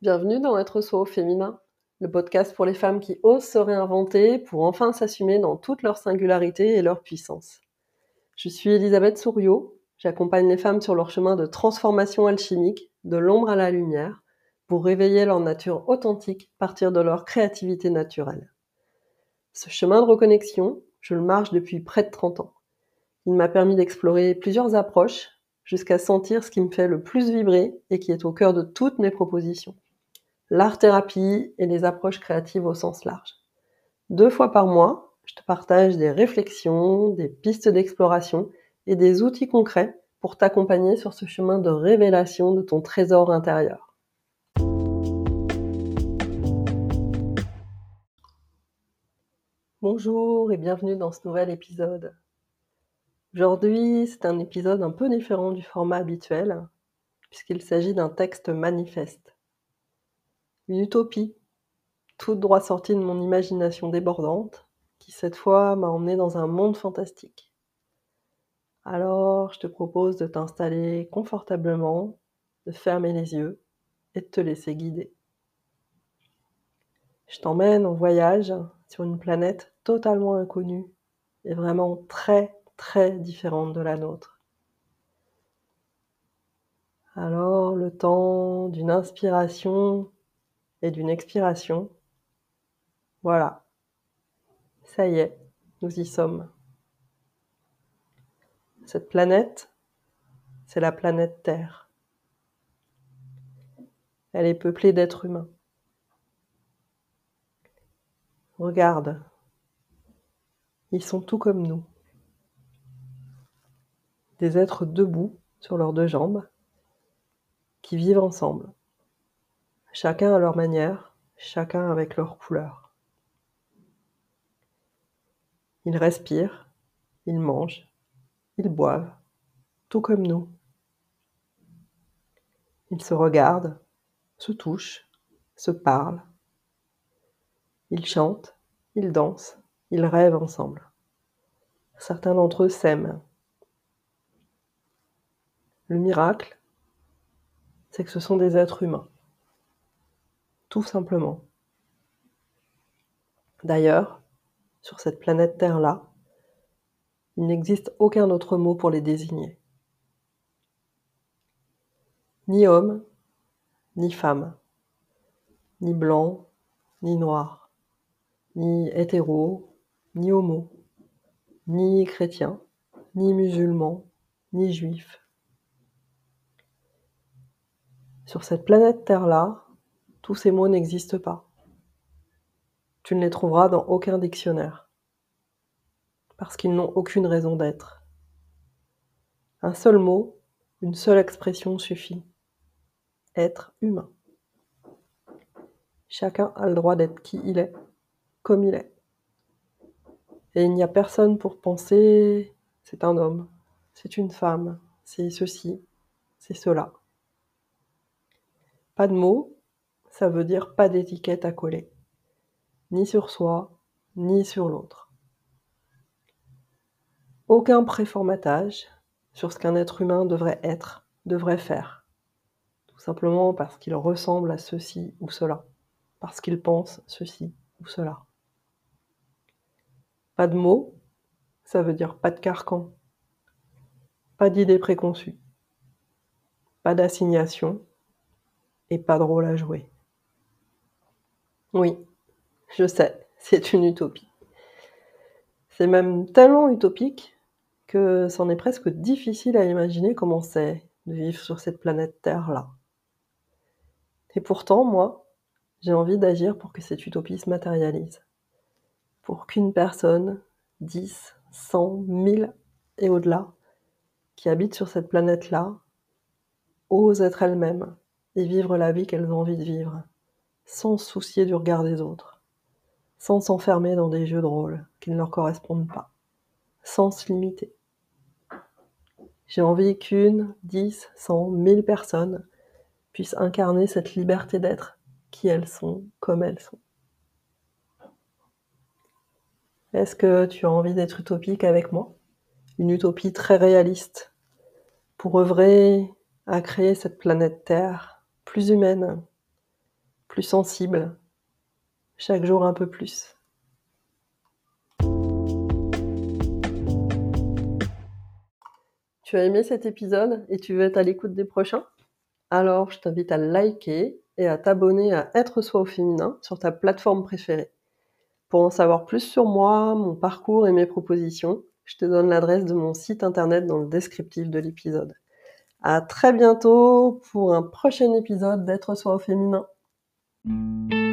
Bienvenue dans Être soi au féminin, le podcast pour les femmes qui osent se réinventer pour enfin s'assumer dans toute leur singularité et leur puissance. Je suis Elisabeth Souriau, j'accompagne les femmes sur leur chemin de transformation alchimique, de l'ombre à la lumière, pour réveiller leur nature authentique, partir de leur créativité naturelle. Ce chemin de reconnexion, je le marche depuis près de 30 ans. Il m'a permis d'explorer plusieurs approches jusqu'à sentir ce qui me fait le plus vibrer et qui est au cœur de toutes mes propositions l'art-thérapie et les approches créatives au sens large. Deux fois par mois, je te partage des réflexions, des pistes d'exploration et des outils concrets pour t'accompagner sur ce chemin de révélation de ton trésor intérieur. Bonjour et bienvenue dans ce nouvel épisode. Aujourd'hui, c'est un épisode un peu différent du format habituel, puisqu'il s'agit d'un texte manifeste. Une utopie, toute droit sortie de mon imagination débordante, qui cette fois m'a emmené dans un monde fantastique. Alors, je te propose de t'installer confortablement, de fermer les yeux et de te laisser guider. Je t'emmène en voyage sur une planète totalement inconnue et vraiment très très différente de la nôtre. Alors, le temps d'une inspiration et d'une expiration. Voilà. Ça y est, nous y sommes. Cette planète, c'est la planète Terre. Elle est peuplée d'êtres humains. Regarde, ils sont tout comme nous. Des êtres debout sur leurs deux jambes qui vivent ensemble chacun à leur manière, chacun avec leur couleur. Ils respirent, ils mangent, ils boivent, tout comme nous. Ils se regardent, se touchent, se parlent. Ils chantent, ils dansent, ils rêvent ensemble. Certains d'entre eux s'aiment. Le miracle, c'est que ce sont des êtres humains tout simplement. D'ailleurs, sur cette planète Terre-là, il n'existe aucun autre mot pour les désigner. Ni homme, ni femme, ni blanc, ni noir, ni hétéro, ni homo, ni chrétien, ni musulman, ni juif. Sur cette planète Terre-là, tous ces mots n'existent pas. Tu ne les trouveras dans aucun dictionnaire, parce qu'ils n'ont aucune raison d'être. Un seul mot, une seule expression suffit. Être humain. Chacun a le droit d'être qui il est, comme il est. Et il n'y a personne pour penser c'est un homme, c'est une femme, c'est ceci, c'est cela. Pas de mots, ça veut dire pas d'étiquette à coller, ni sur soi, ni sur l'autre. Aucun préformatage sur ce qu'un être humain devrait être, devrait faire, tout simplement parce qu'il ressemble à ceci ou cela, parce qu'il pense ceci ou cela. Pas de mots, ça veut dire pas de carcan, pas d'idées préconçues, pas d'assignation et pas de rôle à jouer. Oui, je sais, c'est une utopie. C'est même tellement utopique que c'en est presque difficile à imaginer comment c'est de vivre sur cette planète Terre-là. Et pourtant, moi, j'ai envie d'agir pour que cette utopie se matérialise. Pour qu'une personne, 10, 100, 1000 et au-delà, qui habite sur cette planète-là, ose être elle-même et vivre la vie qu'elles ont envie de vivre sans se soucier du regard des autres, sans s'enfermer dans des jeux de rôle qui ne leur correspondent pas, sans se limiter. J'ai envie qu'une, dix, cent, mille personnes puissent incarner cette liberté d'être qui elles sont, comme elles sont. Est-ce que tu as envie d'être utopique avec moi? Une utopie très réaliste pour œuvrer à créer cette planète Terre plus humaine, sensible, chaque jour un peu plus. Tu as aimé cet épisode et tu veux être à l'écoute des prochains? Alors, je t'invite à liker et à t'abonner à Être soi au féminin sur ta plateforme préférée. Pour en savoir plus sur moi, mon parcours et mes propositions, je te donne l'adresse de mon site internet dans le descriptif de l'épisode. À très bientôt pour un prochain épisode d'être soi au féminin. Thank you.